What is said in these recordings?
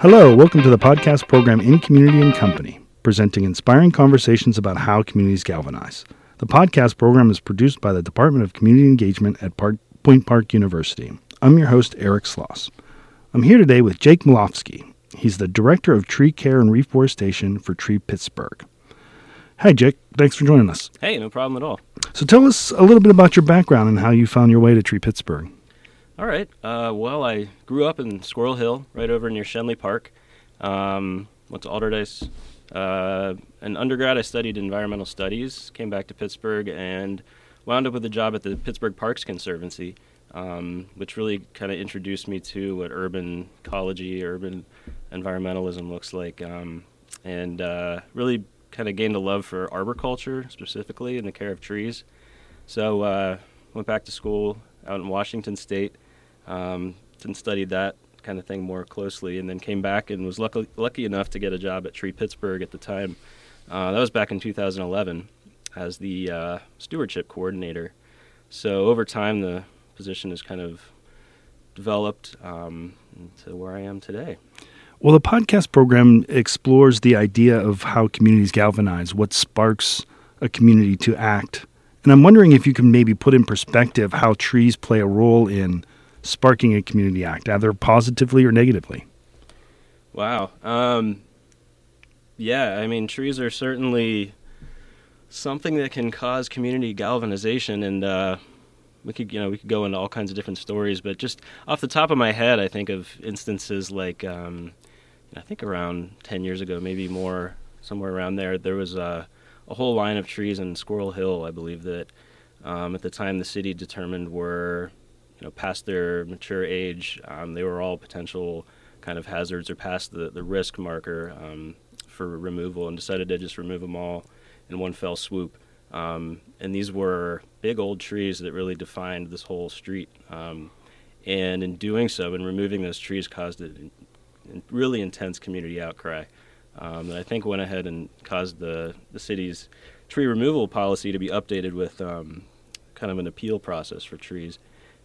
Hello, welcome to the podcast program In Community and Company, presenting inspiring conversations about how communities galvanize. The podcast program is produced by the Department of Community Engagement at Park, Point Park University. I'm your host, Eric Sloss. I'm here today with Jake Milofsky. He's the Director of Tree Care and Reforestation for Tree Pittsburgh. Hi, Jake. Thanks for joining us. Hey, no problem at all. So tell us a little bit about your background and how you found your way to Tree Pittsburgh. All right. Uh, well, I grew up in Squirrel Hill, right over near Schenley Park. Um, went to Allderdice. Uh, undergrad, I studied environmental studies. Came back to Pittsburgh and wound up with a job at the Pittsburgh Parks Conservancy, um, which really kind of introduced me to what urban ecology, urban environmentalism looks like, um, and uh, really kind of gained a love for arboriculture specifically and the care of trees. So uh, went back to school out in Washington State um, and studied that kind of thing more closely, and then came back and was lucky, lucky enough to get a job at Tree Pittsburgh at the time. Uh, that was back in 2011 as the uh, stewardship coordinator. So over time, the position has kind of developed um, to where I am today. Well, the podcast program explores the idea of how communities galvanize, what sparks a community to act. And I'm wondering if you can maybe put in perspective how trees play a role in sparking a community act, either positively or negatively. Wow. Um, yeah, I mean, trees are certainly something that can cause community galvanization, and uh, we could, you know, we could go into all kinds of different stories. But just off the top of my head, I think of instances like, um, I think around ten years ago, maybe more, somewhere around there, there was a, a whole line of trees in Squirrel Hill, I believe that. Um, at the time, the city determined were you know, past their mature age, um, they were all potential kind of hazards or past the, the risk marker um, for removal and decided to just remove them all in one fell swoop. Um, and these were big old trees that really defined this whole street. Um, and in doing so, in removing those trees, caused a, a really intense community outcry. Um, that I think went ahead and caused the, the city's tree removal policy to be updated with um, kind of an appeal process for trees.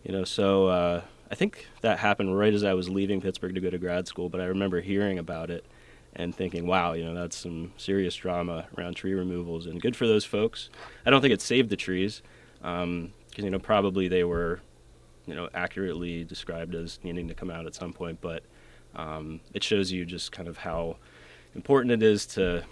You know, so uh, I think that happened right as I was leaving Pittsburgh to go to grad school. But I remember hearing about it and thinking, wow, you know, that's some serious drama around tree removals, and good for those folks. I don't think it saved the trees, because um, you know probably they were, you know, accurately described as needing to come out at some point. But um, it shows you just kind of how important it is to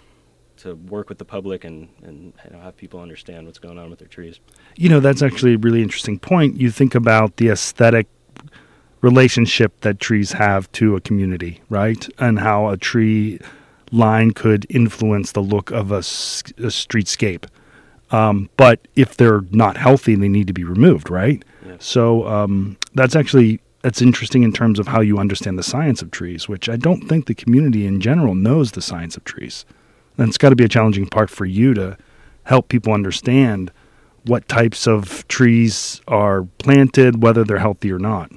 to work with the public and, and you know, have people understand what's going on with their trees. You know, that's actually a really interesting point. You think about the aesthetic relationship that trees have to a community, right? And how a tree line could influence the look of a, a streetscape. Um, but if they're not healthy, they need to be removed, right? Yeah. So um, that's actually that's interesting in terms of how you understand the science of trees, which I don't think the community in general knows the science of trees. And it's got to be a challenging part for you to help people understand what types of trees are planted, whether they're healthy or not.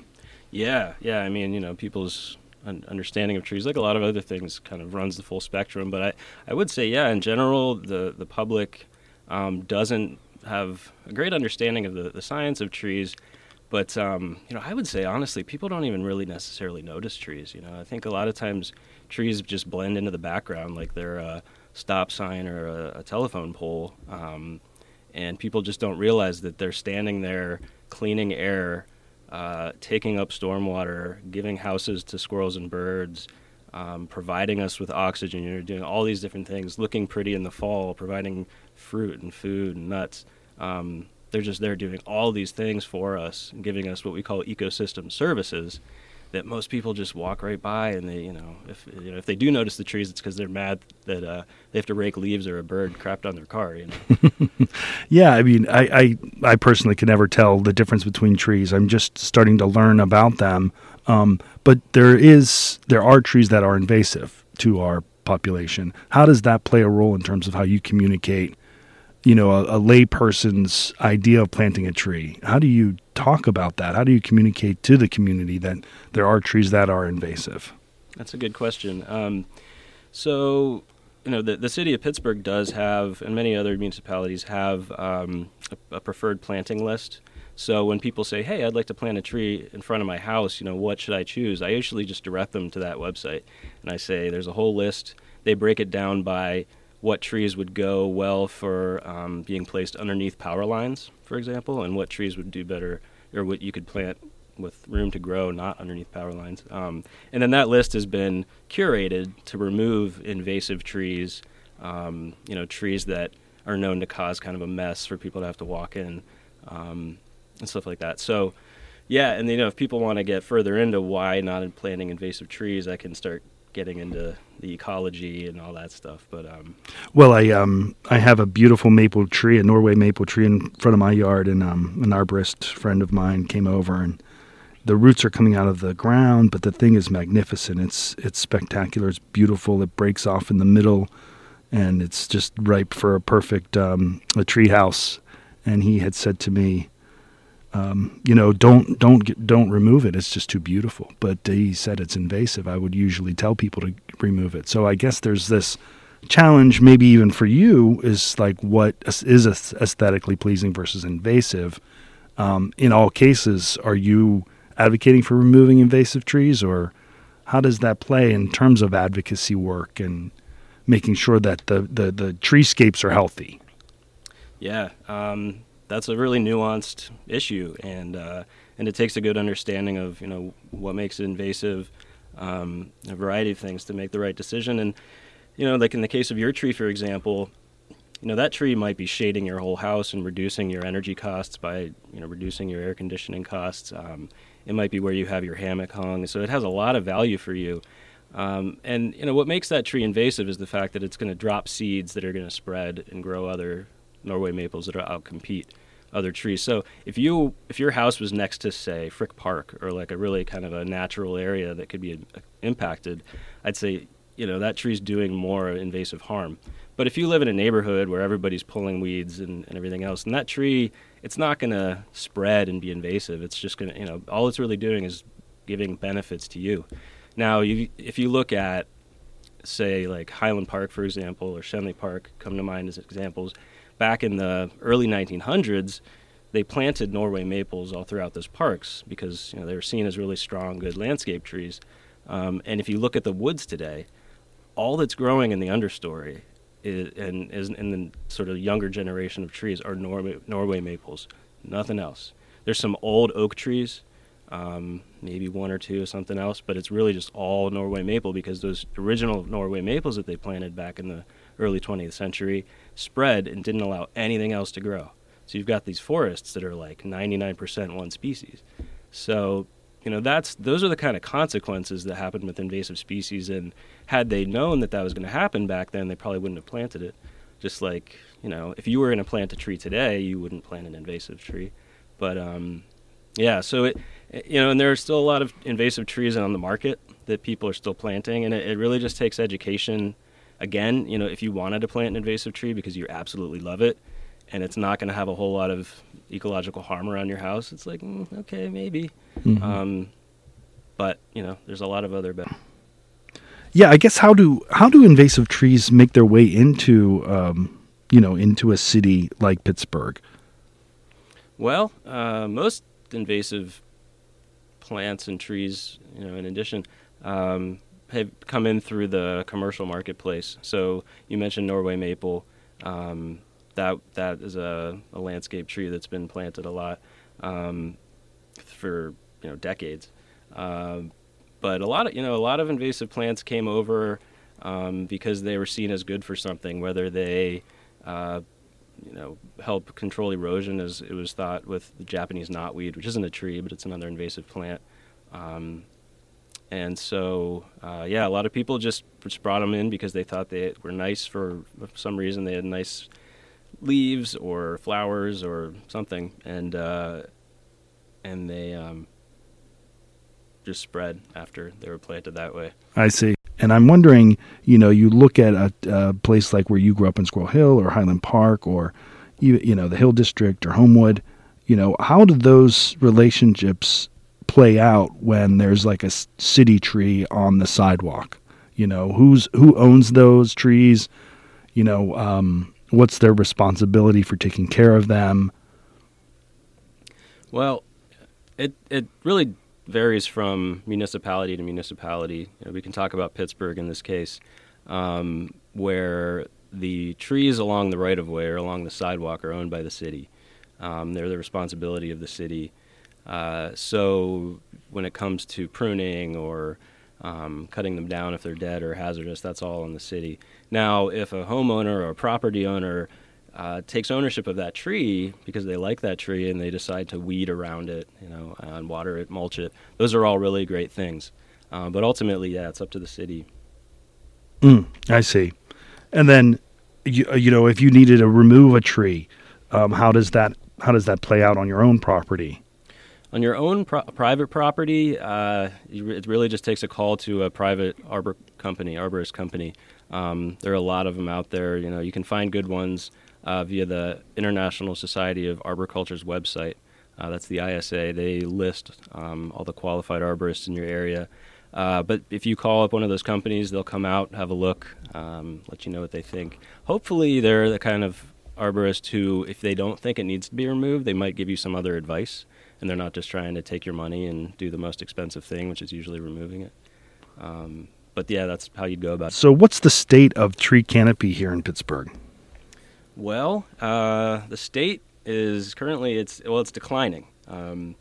Yeah, yeah. I mean, you know, people's understanding of trees, like a lot of other things, kind of runs the full spectrum. But I, I would say, yeah, in general, the the public um, doesn't have a great understanding of the, the science of trees. But um, you know, I would say honestly, people don't even really necessarily notice trees. You know, I think a lot of times trees just blend into the background, like they're uh, stop sign or a, a telephone pole, um, and people just don't realize that they're standing there cleaning air, uh, taking up stormwater, giving houses to squirrels and birds, um, providing us with oxygen. You're doing all these different things, looking pretty in the fall, providing fruit and food and nuts. Um, they're just there doing all these things for us giving us what we call ecosystem services that most people just walk right by and they you know if you know if they do notice the trees it's because they're mad that uh, they have to rake leaves or a bird crapped on their car you know? Yeah i mean I, I i personally can never tell the difference between trees. I'm just starting to learn about them. Um, but there is there are trees that are invasive to our population. How does that play a role in terms of how you communicate you know a, a layperson's idea of planting a tree? How do you talk about that? How do you communicate to the community that there are trees that are invasive? That's a good question. Um, so you know the, the city of pittsburgh does have and many other municipalities have um, a, a, preferred planting list. So when people say, "Hey, I'd like to plant a tree in front of my house," you know, what should I choose? I usually just direct them to that website, and I say, "There's a whole list." They break it down by what trees would go well for um, being placed underneath power lines, for example, and what trees would do better, or what you could plant with room to grow, not underneath power lines. Um, and then that list has been curated to remove invasive trees, um, you know, trees that are known to cause kind of a mess for people to have to walk in, um, and stuff like that. So, yeah, and you know, if people want to get further into why not planting invasive trees, I can start getting into the ecology and all that stuff. But um, well, I um I have a beautiful maple tree, a Norway maple tree in front of my yard, and um, an arborist friend of mine came over and the roots are coming out of the ground, but the thing is magnificent. It's it's spectacular. It's beautiful. It breaks off in the middle, and it's just ripe for a perfect um, a tree house. And he had said to me, um, you know, don't don't don't remove it. It's just too beautiful. But he said it's invasive. I would usually tell people to remove it. So I guess there's this challenge, maybe even for you, is like what is aesthetically pleasing versus invasive. Um, in all cases, are you advocating for removing invasive trees, or how does that play in terms of advocacy work and making sure that the the, the treescapes are healthy? Yeah, um, that's a really nuanced issue, and uh, and it takes a good understanding of you know what makes it invasive, um, a variety of things to make the right decision. And you know, like in the case of your tree, for example, you know that tree might be shading your whole house and reducing your energy costs by you know reducing your air conditioning costs. Um, it might be where you have your hammock hung. So it has a lot of value for you. Um, and you know what makes that tree invasive is the fact that it's going to drop seeds that are going to spread and grow other Norway maples that will outcompete other trees. So if you if your house was next to say Frick Park or like a really kind of a natural area that could be uh, impacted, I'd say you know that tree's doing more invasive harm. But if you live in a neighborhood where everybody's pulling weeds and, and everything else, and that tree it's not going to spread and be invasive. It's just going to, you know, all it's really doing is giving benefits to you. Now, you, if you look at, say, like Highland Park, for example, or Schenley Park, come to mind as examples, back in the early 1900s, they planted Norway maples all throughout those parks because you know they were seen as really strong, good landscape trees. Um, and if you look at the woods today, all that's growing in the understory is, and is in the sort of younger generation of trees are Norway, Norway maples, nothing else. There's some old oak trees, um, maybe one or two or something else, but it's really just all Norway maple because those original Norway maples that they planted back in the early 20th century spread and didn't allow anything else to grow. So you've got these forests that are like 99% one species. So you know that's those are the kind of consequences that happen with invasive species and had they known that that was going to happen back then they probably wouldn't have planted it just like you know if you were going to plant a tree today you wouldn't plant an invasive tree but um, yeah so it you know and there are still a lot of invasive trees on the market that people are still planting and it, it really just takes education again you know if you wanted to plant an invasive tree because you absolutely love it and it's not going to have a whole lot of ecological harm around your house it's like mm, okay maybe Mm-hmm. Um, but you know, there's a lot of other. Be- yeah, I guess how do how do invasive trees make their way into um, you know into a city like Pittsburgh? Well, uh, most invasive plants and trees, you know, in addition, um, have come in through the commercial marketplace. So you mentioned Norway maple. Um, that that is a, a, landscape tree that's been planted a lot um, for you know decades. Um, but a lot of you know a lot of invasive plants came over um, because they were seen as good for something, whether they uh, you know help control erosion, as it was thought with the Japanese knotweed, which isn't a tree but it's another invasive plant. Um, and so, uh, yeah, a lot of people just, just brought them in because they thought they were nice for some reason. They had nice leaves or flowers or something, and uh, and they um, just spread after they were planted that way. I see. And I'm wondering, you know, you look at a, a place like where you grew up in Squirrel Hill or Highland Park or, you, know, the Hill District or Homewood, you know, how do those relationships play out when there's like a city tree on the sidewalk? You know, who's who owns those trees? You know, um, what's their responsibility for taking care of them? Well, it it really varies from municipality to municipality. You know, we can talk about Pittsburgh in this case, um, where the trees along the right of way or along the sidewalk are owned by the city. Um, they're the responsibility of the city. Uh, so when it comes to pruning or um, cutting them down if they're dead or hazardous, that's all in the city. Now, if a homeowner or a property owner uh, takes ownership of that tree because they like that tree and they decide to weed around it, you know, and water it, mulch it. Those are all really great things. Uh, but ultimately, yeah, it's up to the city. Mm, I see. And then, you, you know, if you needed to remove a tree, um, how does that how does that play out on your own property? On your own pro- private property, uh, it really just takes a call to a private arbor company, arborist company. Um, there are a lot of them out there. You know, you can find good ones uh, via the International Society of Arboriculture's website. Uh, that's the ISA. They list um, all the qualified arborists in your area. Uh, but if you call up one of those companies, they'll come out, have a look, um, let you know what they think. Hopefully, they're the kind of arborist who, if they don't think it needs to be removed, they might give you some other advice, and they're not just trying to take your money and do the most expensive thing, which is usually removing it. Um, but yeah, that's how you'd go about it. So, what's the state of tree canopy here in Pittsburgh? Well, uh, the state is currently it's well, it's declining. Um,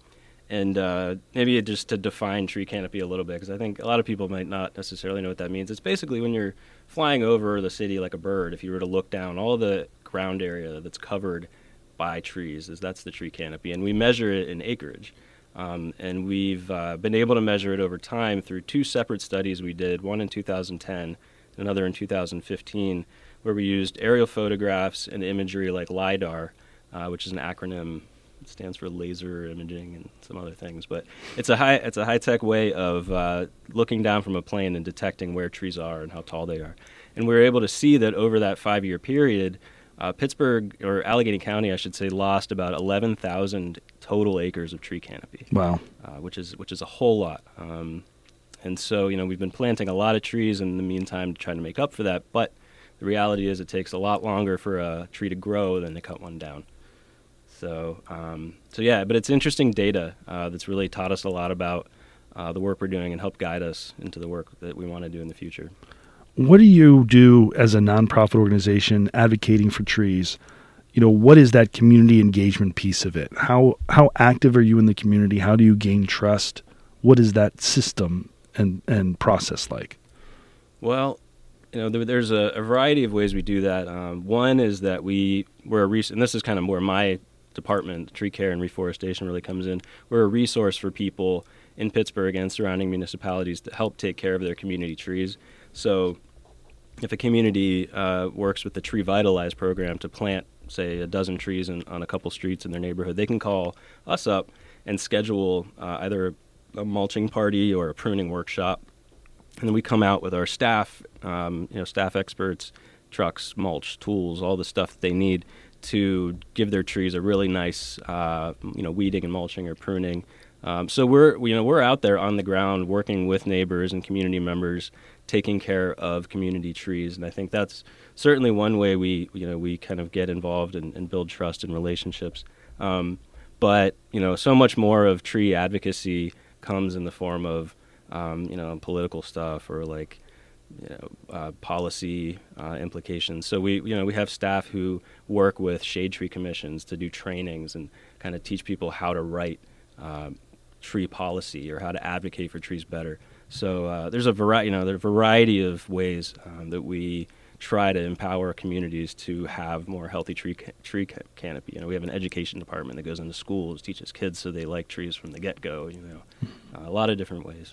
and uh, maybe just to define tree canopy a little bit, because I think a lot of people might not necessarily know what that means. It's basically when you're flying over the city like a bird. If you were to look down, all the ground area that's covered by trees is that's the tree canopy, and we measure it in acreage. Um, and we've uh, been able to measure it over time through two separate studies we did, one in 2010, another in 2015, where we used aerial photographs and imagery like LIDAR, uh, which is an acronym. It stands for laser imaging and some other things, but it's a high it's a high tech way of uh, looking down from a plane and detecting where trees are and how tall they are. And we were able to see that over that five year period, uh, Pittsburgh or Allegheny County, I should say, lost about 11,000 total acres of tree canopy. Wow, uh, which is which is a whole lot. Um, and so, you know, we've been planting a lot of trees in the meantime to try to make up for that. But the reality is, it takes a lot longer for a tree to grow than to cut one down. So, um, so yeah, but it's interesting data uh, that's really taught us a lot about uh, the work we're doing and helped guide us into the work that we want to do in the future. What do you do as a nonprofit organization advocating for trees? You know, what is that community engagement piece of it? How how active are you in the community? How do you gain trust? What is that system and and process like? Well, you know, there, there's a, a, variety of ways we do that. Um, one is that we we're a res- and this is kind of where my department, tree care and reforestation, really comes in. We're a resource for people in Pittsburgh and surrounding municipalities to help take care of their community trees. So, if a community uh, works with the Tree Vitalize program to plant, say, a dozen trees in, on a couple streets in their neighborhood, they can call us up and schedule uh, either a mulching party or a pruning workshop and then we come out with our staff, um, you know, staff experts, trucks, mulch, tools, all the stuff they need to give their trees a really nice, uh, you know, weeding and mulching or pruning. Um, so we're, you know, we're out there on the ground working with neighbors and community members, taking care of community trees, and I think that's certainly one way we, you know, we kind of get involved and, and build trust and relationships. Um, but you know, so much more of tree advocacy comes in the form of um, you know, political stuff or like you know, uh, policy uh, implications. So we, you know, we have staff who work with shade tree commissions to do trainings and kind of teach people how to write uh, tree policy or how to advocate for trees better. So uh, there's a variety, you know, there's a variety of ways um, that we try to empower communities to have more healthy tree ca- tree ca- canopy. You know, we have an education department that goes into schools, teaches kids so they like trees from the get go. You know, uh, a lot of different ways.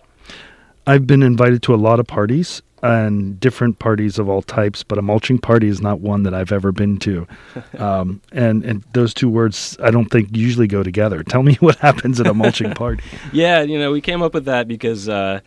I've been invited to a lot of parties and different parties of all types, but a mulching party is not one that I've ever been to. Um, and and those two words I don't think usually go together. Tell me what happens at a mulching party. yeah, you know, we came up with that because. Uh,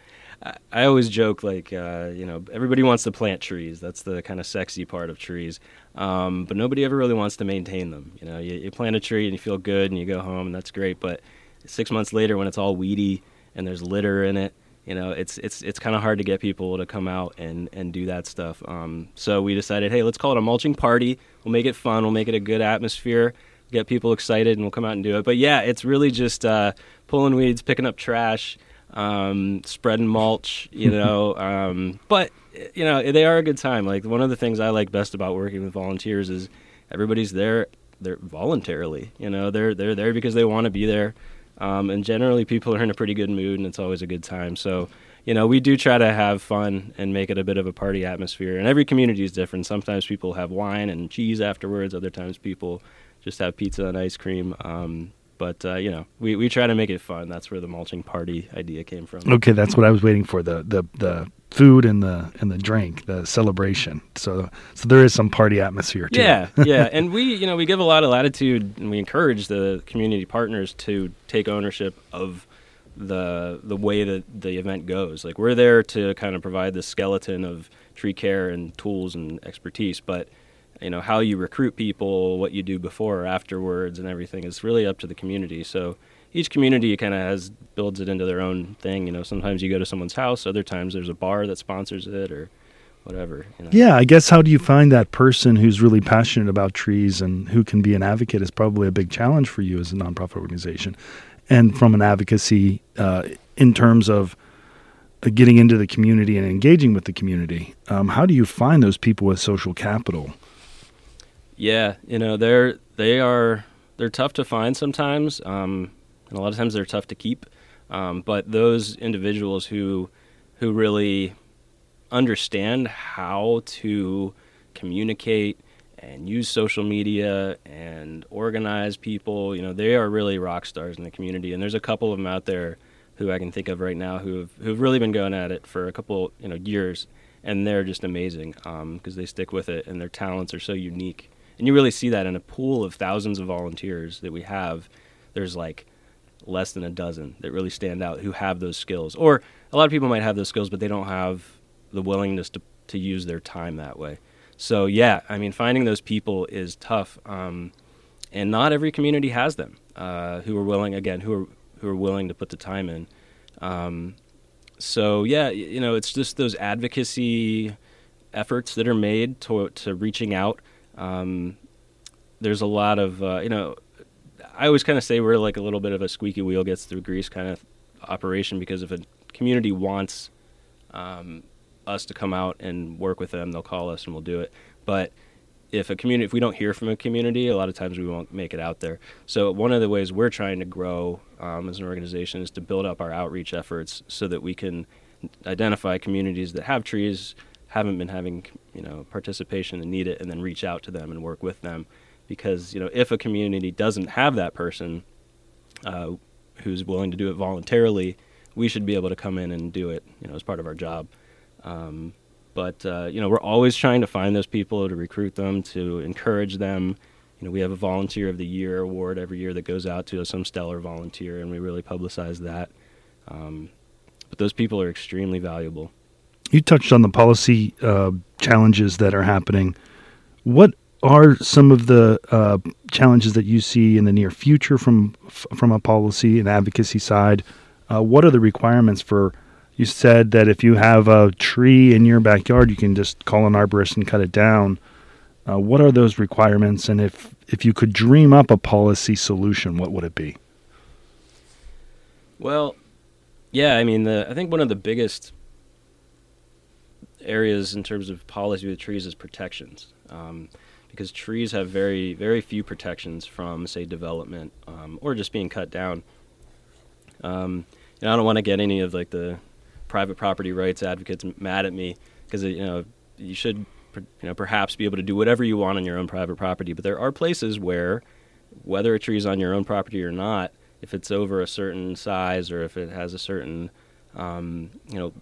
I always joke like uh, you know everybody wants to plant trees. That's the kind of sexy part of trees, um, but nobody ever really wants to maintain them. You know, you, you, plant a tree and you feel good and you go home and that's great. But six months later, when it's all weedy and there's litter in it, you know, it's it's it's kind of hard to get people to come out and and do that stuff. Um, so we decided, hey, let's call it a mulching party. We'll make it fun. We'll make it a good atmosphere. get people excited, and we'll come out and do it. But yeah, it's really just uh, pulling weeds, picking up trash, um, spreading mulch, you know. um, but you know, they are a good time. Like one of the things I like best about working with volunteers is everybody's there. They're voluntarily, you know, they're they're there because they want to be there. Um, and generally, people are in a pretty good mood, and it's always a good time. So, you know, we do try to have fun and make it a bit of a party atmosphere. And every community is different. Sometimes people have wine and cheese afterwards. Other times people just have pizza and ice cream. Um, but uh, you know, we, we try to make it fun. That's where the mulching party idea came from. Okay, that's what I was waiting for the the the food and the and the drink, the celebration. So so there is some party atmosphere too. Yeah, yeah, and we you know we give a lot of latitude and we encourage the community partners to take ownership of the the way that the event goes. Like we're there to kind of provide the skeleton of tree care and tools and expertise, but you know how you recruit people, what you do before or afterwards, and everything is really up to the community. So each community kind of has builds it into their own thing. You know, sometimes you go to someone's house, other times there's a bar that sponsors it or whatever. You know. Yeah, I guess how do you find that person who's really passionate about trees and who can be an advocate is probably a big challenge for you as a nonprofit organization, and from an advocacy uh, in terms of uh, getting into the community and engaging with the community. Um, how do you find those people with social capital? Yeah, you know they're they are they're tough to find sometimes, um, and a lot of times they're tough to keep. Um, but those individuals who who really understand how to communicate and use social media and organize people, you know, they are really rock stars in the community. And there's a couple of them out there who I can think of right now who've who've really been going at it for a couple you know years, and they're just amazing because um, they stick with it and their talents are so unique. And you really see that in a pool of thousands of volunteers that we have. There's like less than a dozen that really stand out who have those skills. Or a lot of people might have those skills, but they don't have the willingness to, to use their time that way. So, yeah, I mean, finding those people is tough. Um, and not every community has them uh, who are willing, again, who are, who are willing to put the time in. Um, so, yeah, you know, it's just those advocacy efforts that are made to, to reaching out um, there's a lot of uh, you know, I always kind of say we're like a little bit of a squeaky wheel gets through grease kind of operation because if a community wants um, us to come out and work with them, they'll call us and we'll do it. But if a community, if we don't hear from a community, a lot of times we won't make it out there. So one of the ways we're trying to grow um, as an organization is to build up our outreach efforts so that we can identify communities that have trees haven't been having you know participation and need it, and then reach out to them and work with them, because you know if a community doesn't have that person uh, who's willing to do it voluntarily, we should be able to come in and do it you know as part of our job. Um, but uh, you know we're always trying to find those people to recruit them to encourage them. You know we have a volunteer of the year award every year that goes out to some stellar volunteer, and we really publicize that. Um, but those people are extremely valuable. You touched on the policy uh, challenges that are happening. What are some of the uh, challenges that you see in the near future from from a policy and advocacy side? Uh, what are the requirements for? You said that if you have a tree in your backyard, you can just call an arborist and cut it down. Uh, what are those requirements? And if if you could dream up a policy solution, what would it be? Well, yeah, I mean, the I think one of the biggest areas in terms of policy with trees is protections, um, because trees have very very few protections from say development um, or just being cut down. Um, and I don't want to get any of like the private property rights advocates mad at me because you know you should you know perhaps be able to do whatever you want on your own private property, but there are places where whether a tree is on your own property or not, if it's over a certain size or if it has a certain um, you know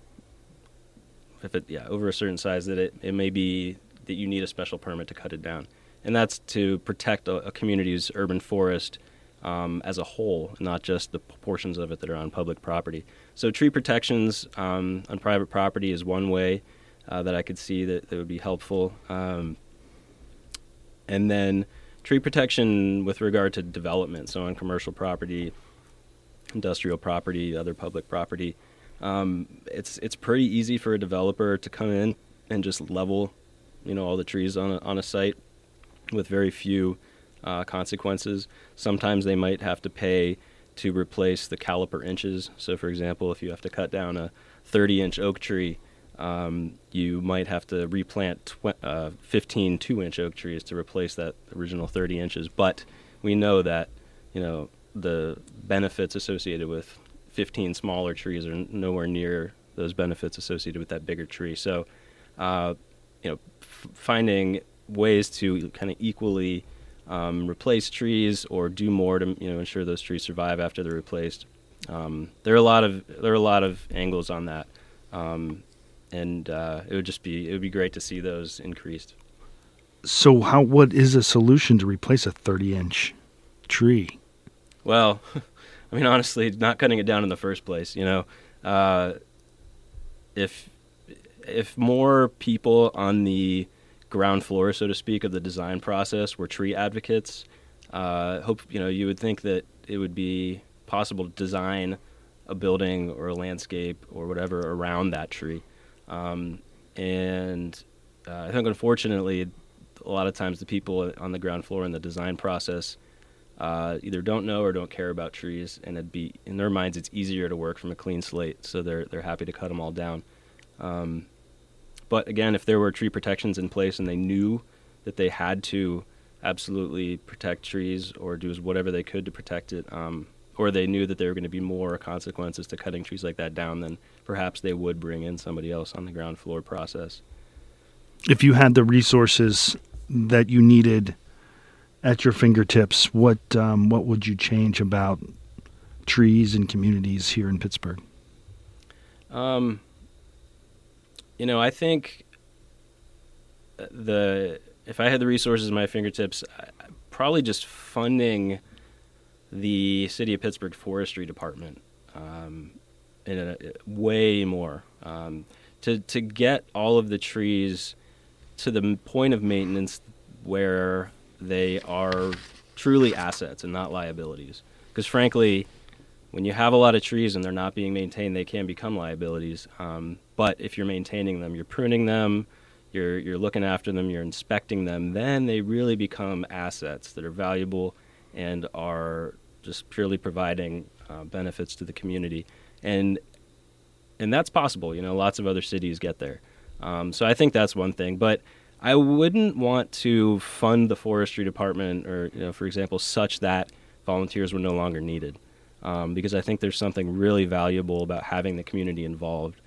if it yeah over a certain size that it, it may be that you need a special permit to cut it down. And that's to protect a, a community's urban forest um, as a whole not just the portions of it that are on public property. So tree protections um, on private property is one way uh, that I could see that, that would be helpful. Um, and then tree protection with regard to development. So on commercial property industrial property other public property um, it's it's pretty easy for a developer to come in and just level, you know, all the trees on a, on a site with very few uh, consequences. Sometimes they might have to pay to replace the caliper inches. So, for example, if you have to cut down a 30 inch oak tree, um, you might have to replant tw- uh, 15 two inch oak trees to replace that original 30 inches. But we know that, you know, the benefits associated with 15 smaller trees are nowhere near those benefits associated with that bigger tree. So, uh, you know, f- finding ways to kind of equally um, replace trees or do more to you know ensure those trees survive after they're replaced. Um, there are a lot of there are a lot of angles on that, um, and uh, it would just be it would be great to see those increased. So, how what is a solution to replace a 30 inch tree? Well, I mean, honestly, not cutting it down in the first place. You know, uh, if if more people on the ground floor, so to speak, of the design process were tree advocates, uh, hope you know you would think that it would be possible to design a building or a landscape or whatever around that tree. Um, and uh, I think, unfortunately, a lot of times the people on the ground floor in the design process uh, either don't know or don't care about trees, and it'd be in their minds it's easier to work from a clean slate, so they're they're happy to cut them all down. Um, but again, if there were tree protections in place and they knew that they had to absolutely protect trees or do whatever they could to protect it, um, or they knew that there were going to be more consequences to cutting trees like that down, then perhaps they would bring in somebody else on the ground floor process. If you had the resources that you needed at your fingertips, what um, what would you change about trees and communities here in Pittsburgh? Um, you know, I think the if I had the resources at my fingertips, probably just funding the city of Pittsburgh forestry department um, in a, way more um, to to get all of the trees to the point of maintenance where they are truly assets and not liabilities. Because frankly, when you have a lot of trees and they're not being maintained, they can become liabilities. Um, but if you're maintaining them, you're pruning them, you're you're looking after them, you're inspecting them, then they really become assets that are valuable and are just purely providing uh, benefits to the community. And and that's possible. You know, lots of other cities get there. Um, so I think that's one thing. But I wouldn't want to fund the forestry department, or you know, for example, such that volunteers were no longer needed, um, because I think there's something really valuable about having the community involved.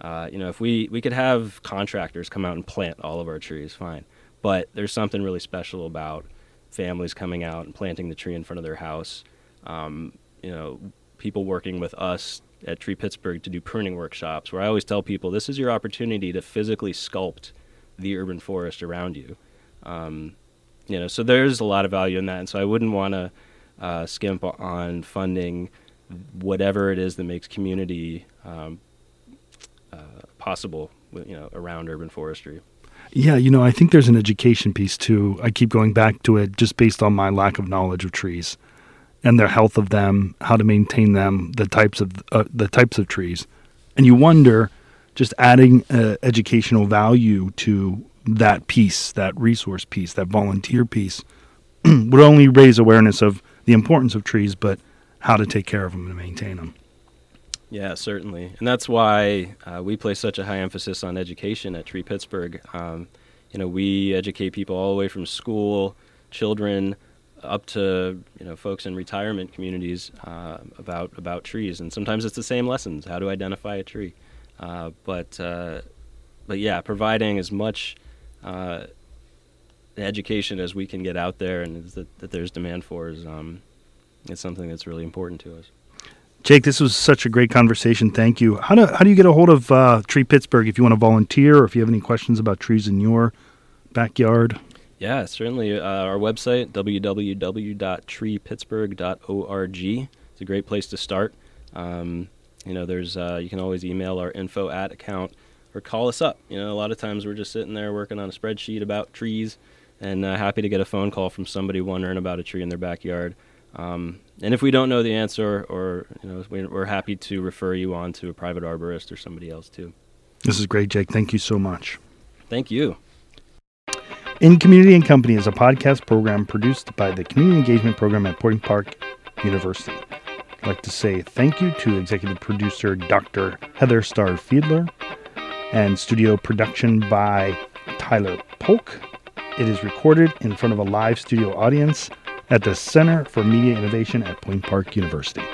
Uh, you know, if we we could have contractors come out and plant all of our trees, fine, but there's something really special about families coming out and planting the tree in front of their house. Um, you know, people working with us at Tree Pittsburgh to do pruning workshops, where I always tell people this is your opportunity to physically sculpt the urban forest around you. Um, you know, so there's a lot of value in that, and so I wouldn't want to uh, skimp on funding whatever it is that makes community um, uh, possible, you know, around urban forestry. Yeah, you know, I think there's an education piece too. I keep going back to it just based on my lack of knowledge of trees and their health of them, how to maintain them, the types of uh, the types of trees, and you wonder just adding uh, educational value to that piece, that resource piece, that volunteer piece, would only raise awareness of the importance of trees, but how to take care of them and maintain them. Yeah, certainly, and that's why uh, we place such a high emphasis on education at Tree Pittsburgh. Um, you know, we educate people all the way from school, children, up to you know folks in retirement communities uh, about about trees, and sometimes it's the same lessons: how to identify a tree. Uh, but uh, but yeah, providing as much uh, education as we can get out there and that, that there's demand for is um, is something that's really important to us. Jake, this was such a great conversation. Thank you. How do how do you get a hold of uh, Tree Pittsburgh if you want to volunteer or if you have any questions about trees in your backyard? Yeah, certainly. Uh, our website www.treepittsburgh.org. It's a great place to start. Um, you know, there's uh, you can always email our info at account or call us up. You know, a lot of times we're just sitting there working on a spreadsheet about trees, and uh, happy to get a phone call from somebody wondering about a tree in their backyard. Um, and if we don't know the answer, or you know, we're happy to refer you on to a private arborist or somebody else too. This is great, Jake. Thank you so much. Thank you. In Community and Company is a podcast program produced by the Community Engagement Program at Point Park University. Like to say thank you to executive producer Dr. Heather Starr Fiedler and studio production by Tyler Polk. It is recorded in front of a live studio audience at the Center for Media Innovation at Point Park University.